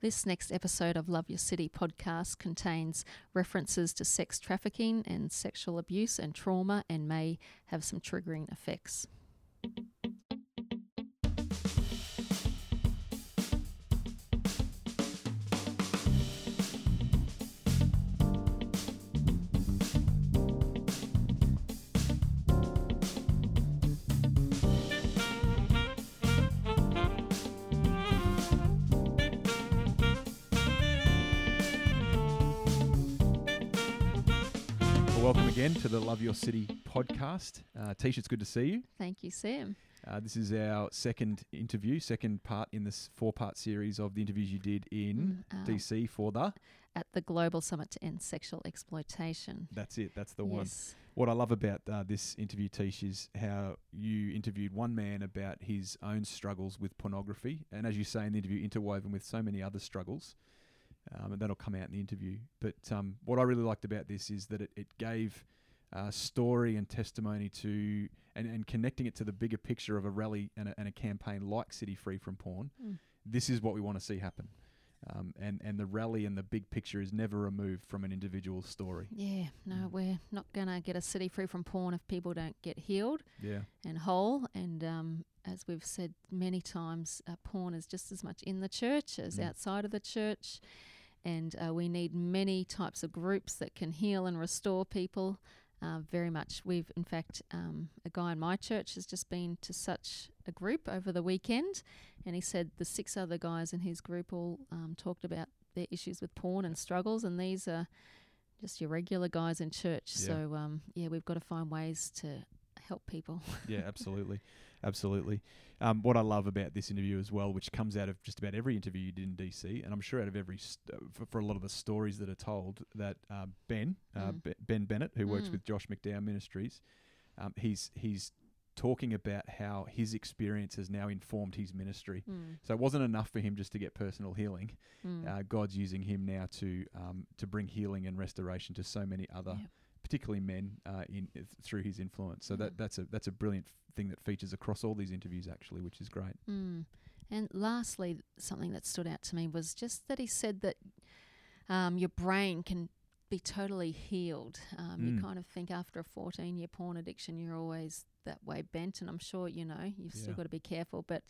This next episode of Love Your City podcast contains references to sex trafficking and sexual abuse and trauma and may have some triggering effects. Welcome again to the Love Your City podcast. Uh, Tish, it's good to see you. Thank you, Sam. Uh, this is our second interview, second part in this four part series of the interviews you did in mm, uh, DC for the. At the Global Summit to End Sexual Exploitation. That's it, that's the yes. one. What I love about uh, this interview, Tish, is how you interviewed one man about his own struggles with pornography. And as you say in the interview, interwoven with so many other struggles um, and that'll come out in the interview. But um, what I really liked about this is that it, it gave uh, story and testimony to and, and connecting it to the bigger picture of a rally and a, and a campaign like City Free from Porn. Mm. This is what we want to see happen. Um, and and the rally and the big picture is never removed from an individual story. Yeah, no, mm. we're not going to get a city free from porn if people don't get healed. Yeah. and whole. And um, as we've said many times, uh, porn is just as much in the church as mm. outside of the church and uh, we need many types of groups that can heal and restore people. Uh, very much. We've, in fact, um, a guy in my church has just been to such a group over the weekend, and he said the six other guys in his group all um, talked about their issues with porn and struggles, and these are just your regular guys in church. Yeah. So, um, yeah, we've got to find ways to help people. yeah, absolutely. Absolutely. Um, what I love about this interview as well, which comes out of just about every interview you did in DC, and I'm sure out of every st- uh, for, for, a lot of the stories that are told, that uh, Ben uh, mm. Ben Bennett, who mm. works with Josh McDowell Ministries, um, he's he's talking about how his experience has now informed his ministry. Mm. So it wasn't enough for him just to get personal healing. Mm. Uh, God's using him now to um, to bring healing and restoration to so many other yep particularly men, uh, in through his influence. So mm. that that's a that's a brilliant thing that features across all these interviews, actually, which is great. Mm. And lastly, something that stood out to me was just that he said that um, your brain can be totally healed. Um, mm. You kind of think after a 14 year porn addiction, you're always that way bent, and I'm sure you know you've yeah. still got to be careful, but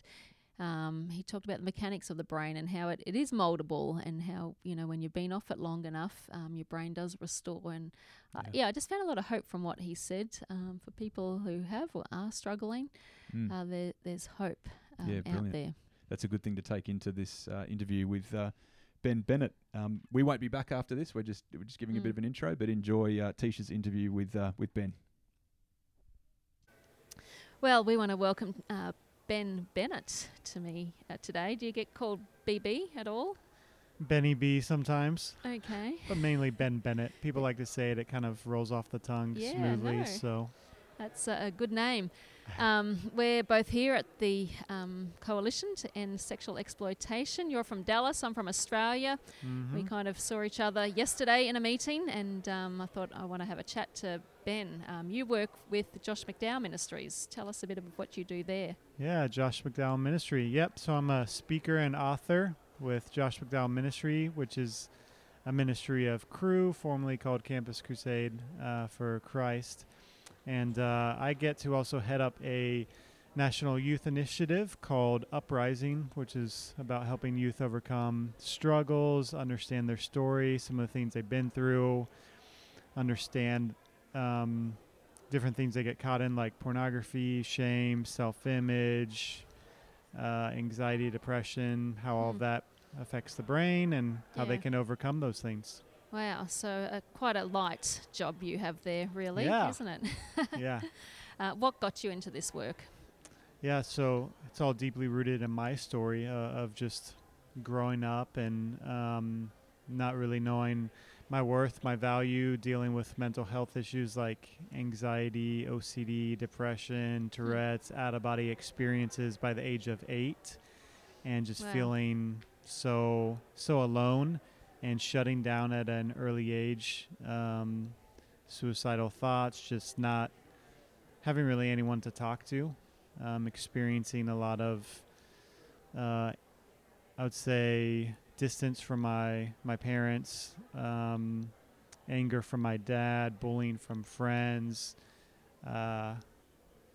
um, he talked about the mechanics of the brain and how it, it is moldable and how, you know, when you've been off it long enough, um, your brain does restore. And uh, yeah. yeah. I just found a lot of hope from what he said um, for people who have or are struggling. Mm. Uh, there, there's hope um, yeah, out there. That's a good thing to take into this uh, interview with uh, Ben Bennett. Um, we won't be back after this. We're just we're just giving mm. a bit mm. of an intro, but enjoy uh, Tisha's interview with uh, with Ben. Well, we want to welcome uh, Ben Bennett to me uh, today. Do you get called BB at all? Benny B sometimes. Okay. But mainly Ben Bennett. People like to say it. It kind of rolls off the tongue yeah, smoothly. No. So that's a good name. Um, we're both here at the um, Coalition to End Sexual Exploitation. You're from Dallas, I'm from Australia. Mm-hmm. We kind of saw each other yesterday in a meeting, and um, I thought I want to have a chat to Ben. Um, you work with Josh McDowell Ministries. Tell us a bit of what you do there. Yeah, Josh McDowell Ministry. Yep, so I'm a speaker and author with Josh McDowell Ministry, which is a ministry of Cru, formerly called Campus Crusade uh, for Christ. And uh, I get to also head up a national youth initiative called Uprising, which is about helping youth overcome struggles, understand their story, some of the things they've been through, understand um, different things they get caught in, like pornography, shame, self image, uh, anxiety, depression, how all of mm. that affects the brain, and how yeah. they can overcome those things. Wow, so uh, quite a light job you have there, really, yeah. isn't it? yeah. Uh, what got you into this work? Yeah, so it's all deeply rooted in my story uh, of just growing up and um, not really knowing my worth, my value, dealing with mental health issues like anxiety, OCD, depression, hmm. Tourette's, out of body experiences by the age of eight, and just wow. feeling so so alone and shutting down at an early age, um, suicidal thoughts, just not having really anyone to talk to, um, experiencing a lot of, uh, I would say, distance from my my parents, um, anger from my dad, bullying from friends, uh,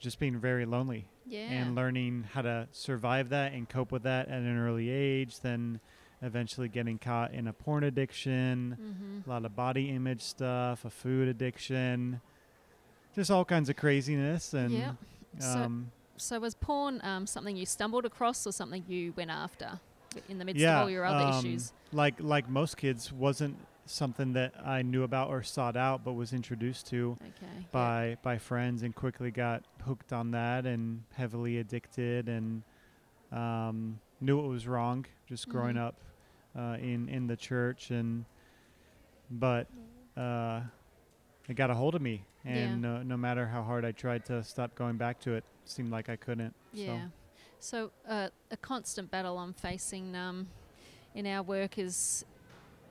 just being very lonely Yeah. and learning how to survive that and cope with that at an early age. Then eventually getting caught in a porn addiction, mm-hmm. a lot of body image stuff, a food addiction, just all kinds of craziness. And. So- um, So was porn um, something you stumbled across or something you went after in the midst yeah, of all your other um, issues? like like most kids, wasn't something that I knew about or sought out, but was introduced to Okay. yeah. by by friends and quickly got hooked on that and heavily addicted and um, knew it was wrong just growing Mhm. up uh, in in the church and but uh, it got a hold of me and Yeah. no, no matter how hard I tried to stop going back to it seemed like I couldn't Yeah. So uh, a constant battle I'm facing um, in our work is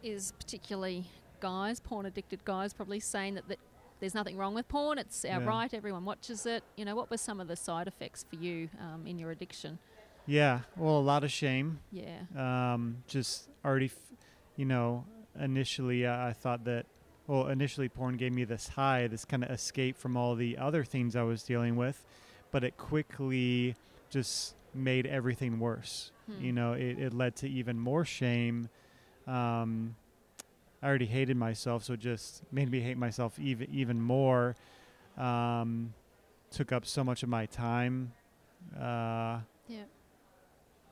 is particularly guys, porn addicted guys, probably saying that, that there's nothing wrong with porn. It's our Yeah. right. Everyone watches it. You know, what were some of the side effects for you um, in your addiction? yeah well a lot of shame Yeah. um, just already, f- you know, initially uh, I thought that, well, initially porn gave me this high, this kind of escape from all the other things I was dealing with, but it quickly just made everything worse. Hmm. You know, it, it led to even more shame. Um, I already hated myself, so it just made me hate myself even even more. Um, took up so much of my time. Uh, Yeah.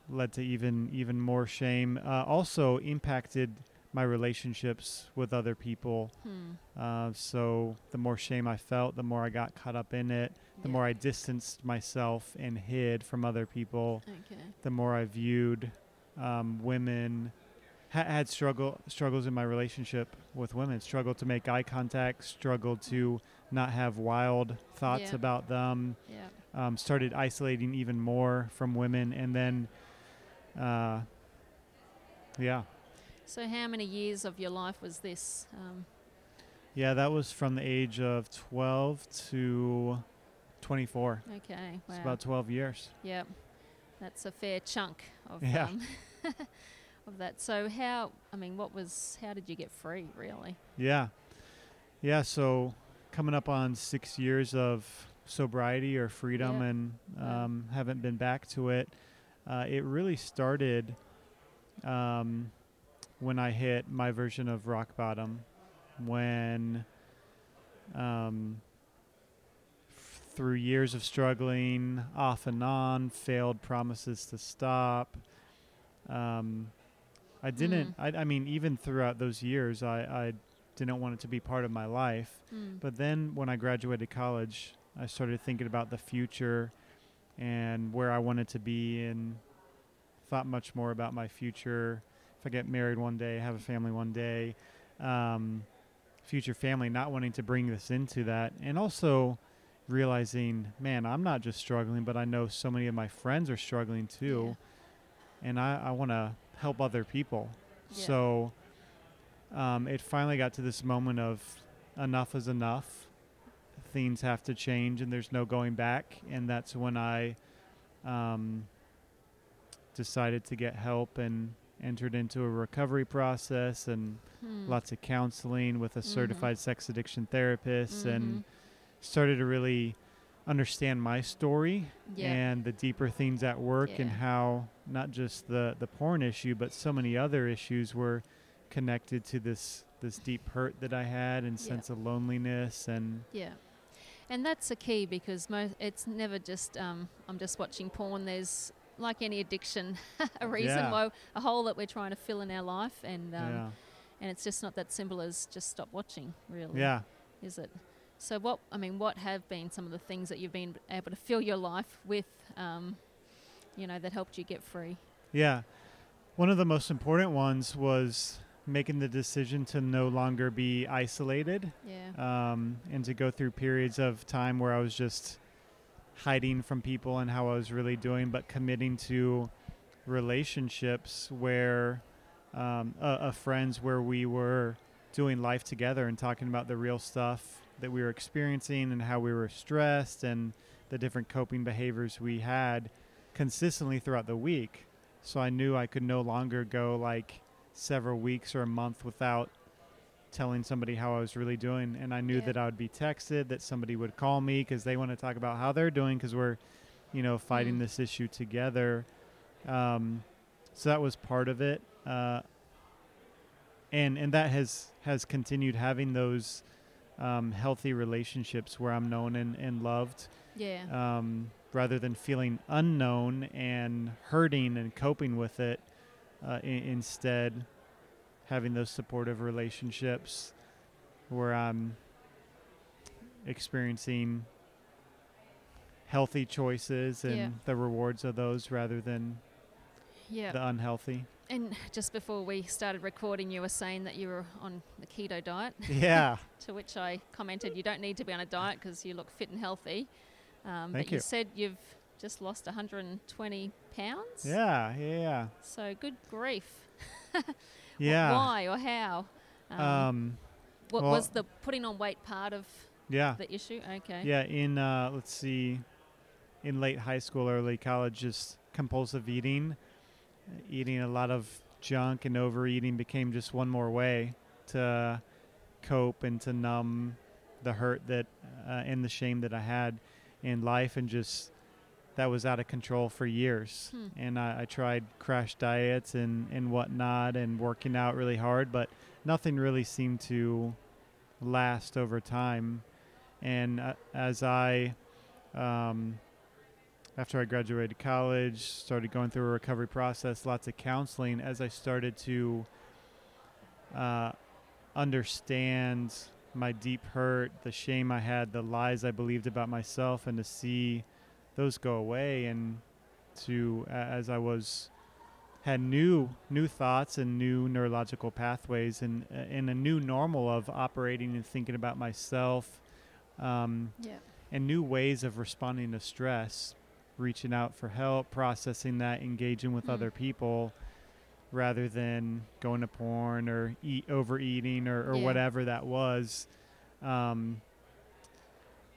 led to even even more shame. Uh, also impacted my relationships with other people. Hmm. Uh, so the more shame I felt, the more I got caught up in it. The Yeah. more I distanced myself and hid from other people. Okay. The more I viewed um, women. Ha- had struggle struggles in my relationship with women. Struggled to make eye contact. Struggled to not have wild thoughts Yeah. about them Yeah. um, started isolating even more from women, and then, uh, yeah, So how many years of your life was this? Um, yeah, that was from the age of 12 to 24. okay. Wow. It's about 12 years. Yep. That's a fair chunk of Yeah. um, of that. So how I mean what was how did you get free really? Yeah, yeah. So coming up on six years of sobriety or freedom, Yeah. and um, haven't been back to it. Uh, it really started um, when I hit my version of rock bottom, when um, f- through years of struggling off and on, failed promises to stop. Um, I didn't. I, I mean, even throughout those years, I, I didn't want it to be part of my life. Mm. But then when I graduated college, I started thinking about the future and where I wanted to be and thought much more about my future. If I get married one day, have a family one day, um, future family, not wanting to bring this into that. And also realizing, man, I'm not just struggling, but I know so many of my friends are struggling too. And I, I want to help other people. Yeah. So um, it finally got to this moment of enough is enough. Things have to change, and there's no going back. And that's when I um, decided to get help and entered into a recovery process and Hmm. lots of counseling with a certified sex addiction therapist and Mhm. started to really understand my story Yeah. and the deeper things at work and how not just the the porn issue but so many other issues were connected to this this deep hurt that I had and Yeah. sense of loneliness and Yeah. And that's a key because mo- it's never just um, I'm just watching porn. There's like any addiction, a reason Yeah. why a hole that we're trying to fill in our life, and um, yeah and it's just not that simple as just stop watching, really. yeah Is it? So what I mean, what have been some of the things that you've been able to fill your life with, um, you know, that helped you get free? yeah one of the most important ones was making the decision to no longer be isolated Yeah. um, and to go through periods of time where I was just hiding from people and how I was really doing, but committing to relationships where um, friends where we were doing life together and talking about the real stuff that we were experiencing and how we were stressed and the different coping behaviors we had consistently throughout the week. So I knew I could no longer go like several weeks or a month without telling somebody how I was really doing. And I knew Yeah. that I would be texted, that somebody would call me because they want to talk about how they're doing because we're, you know, fighting Mm. this issue together. Um, so that was part of it. Uh, and and that has has continued having those um, healthy relationships where I'm known and, and loved Yeah. um, rather than feeling unknown and hurting and coping with it. Uh, I- instead, having those supportive relationships where I'm experiencing healthy choices and Yeah. the rewards of those rather than yeah. the unhealthy. And just before we started recording, you were saying that you were on the keto diet, yeah. to which I commented, you don't need to be on a diet because you look fit and healthy. Um, Thank but you you. said you've just lost 120 pounds. Yeah. Yeah. Yeah. So good grief. Yeah. Why or how? Um, Um, what well- was the putting on weight part of yeah. the issue? Okay. Yeah, in uh, let's see, in late high school, early college, just compulsive eating, eating a lot of junk and overeating became just one more way to cope and to numb the hurt that uh, and the shame that I had in life, and just that was out of control for years. Hmm. And I, I tried crash diets and and whatnot, and working out really hard, but nothing really seemed to last over time and uh, as I, um, after I graduated college, started going through a recovery process, lots of counseling. As I started to uh, understand my deep hurt, the shame I had, the lies I believed about myself, and to see those go away, and to as I was had new new thoughts and new neurological pathways, and uh, and a new normal of operating and thinking about myself um, Yeah. and new ways of responding to stress, reaching out for help, processing that, engaging with Mm. other people, rather than going to porn or eat overeating or, or Yeah. whatever that was. Um,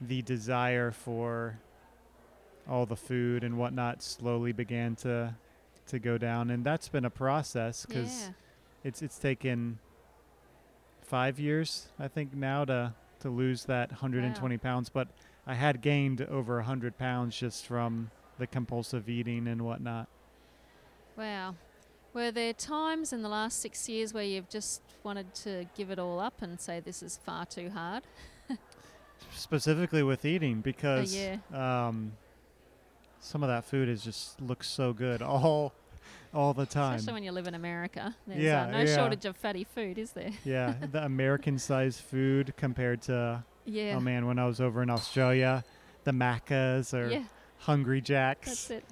the desire for all the food and whatnot slowly began to to go down, and that's been a process because Yeah. it's it's taken five years, I think, now to to lose that 120 pounds. But I had gained over 100 pounds just from the compulsive eating and whatnot. Wow. Were there times in the last six years where you've just wanted to give it all up and say this is far too hard? Specifically with eating, because yeah. um, some of that food is just looks so good all all the time. Especially when you live in America. There's Yeah, uh, no yeah. shortage of fatty food, is there? yeah, the American-sized food compared to Yeah. oh man, when I was over in Australia, the Maccas or yeah, Hungry Jacks. that's it.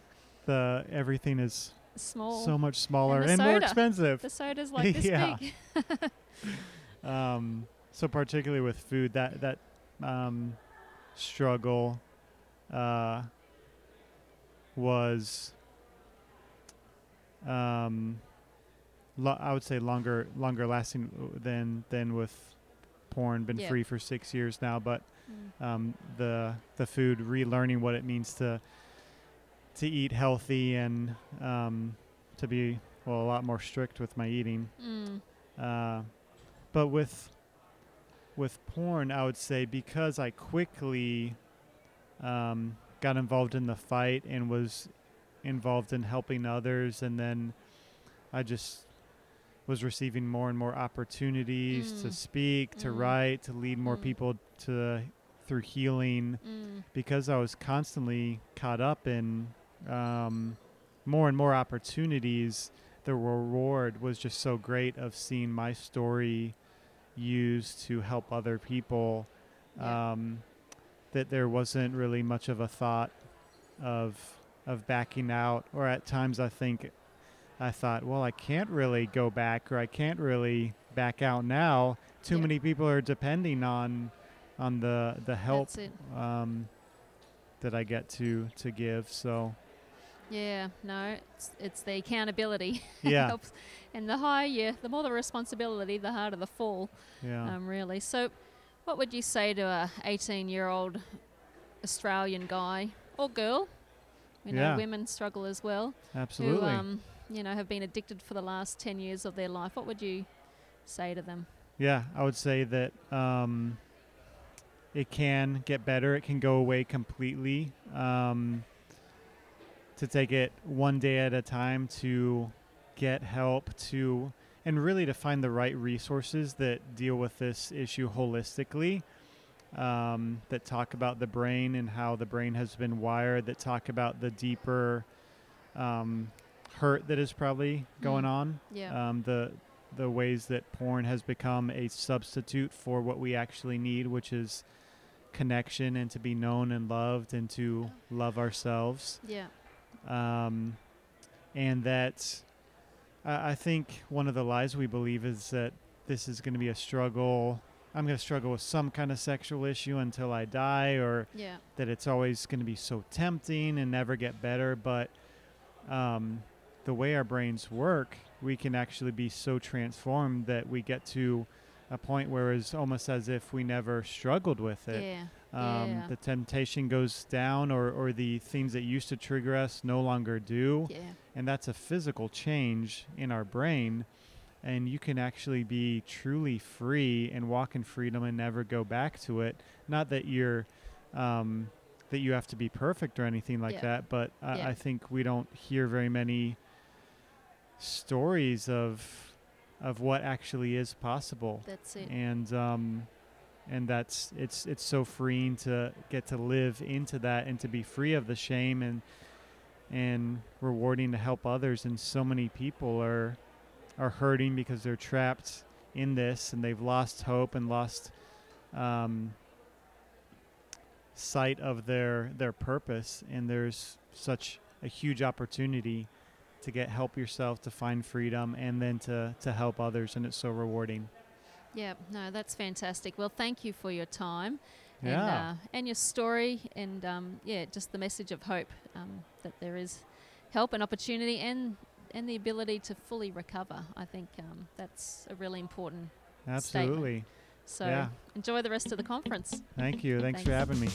The everything is Small. so much smaller the and, more expensive. the soda's like this Yeah. big. Um, so particularly with food, that that um, struggle uh, was, um, lo- I would say longer longer lasting than than with porn. Been Yeah. free for six years now, but Mm. um, the the food, relearning what it means to to eat healthy and um, to be well a lot more strict with my eating. Mm. Uh, but with with porn, I would say because I quickly um, got involved in the fight and was involved in helping others, and then I just was receiving more and more opportunities to Mm. speak, to Mm. write, to lead more Mm. people to through healing Mm. because I was constantly caught up in um, more and more opportunities, the reward was just so great of seeing my story used to help other people Yeah. um, that there wasn't really much of a thought of of backing out or at times I think I thought well I can't really go back or I can't really back out now too Yeah. many people are depending on on the the help um, that I get to to give. So Yeah, no, it's, it's the accountability yeah, helps. And the higher, you, the more the responsibility, the harder the fall, yeah, um, really. So, what would you say to a 18 year old Australian guy or girl? We know Yeah. women struggle as well. absolutely. Who, um, you know, have been addicted for the last 10 years of their life, what would you say to them? Yeah, I would say that um, it can get better. It can go away completely. Um, to take it one day at a time to get help to and really to find the right resources that deal with this issue holistically um, that talk about the brain and how the brain has been wired that talk about the deeper um, hurt that is probably going Mm. on Yeah. um, the the ways that porn has become a substitute for what we actually need, which is connection and to be known and loved and to love ourselves. yeah. Um, and that I think one of the lies we believe is that this is going to be a struggle. I'm going to struggle with some kind of sexual issue until I die, or Yeah. that it's always going to be so tempting and never get better. But um, the way our brains work, we can actually be so transformed that we get to a point where it's almost as if we never struggled with it. Yeah. Um, Yeah. The temptation goes down, or, or the things that used to trigger us no longer do. Yeah. And that's a physical change in our brain. And you can actually be truly free and walk in freedom and never go back to it. Not that you're. Um, that you have to be perfect or anything like Yeah. that, but I, Yeah. I think we don't hear very many stories of of what actually is possible That's it. and um, and that's it's it's so freeing to get to live into that and to be free of the shame and and rewarding to help others and so many people are are hurting because they're trapped in this and they've lost hope and lost um, sight of their their purpose. And there's such a huge opportunity to get help yourself to find freedom and then to to help others and it's so rewarding. Yeah, no, that's fantastic. Well, thank you for your time and Yeah. uh, and your story, and um, yeah, just the message of hope um, that there is help and opportunity, and and the ability to fully recover. I think um, that's a really important. Absolutely. So Yeah. enjoy the rest of the conference. Thank you. Thanks, for having me.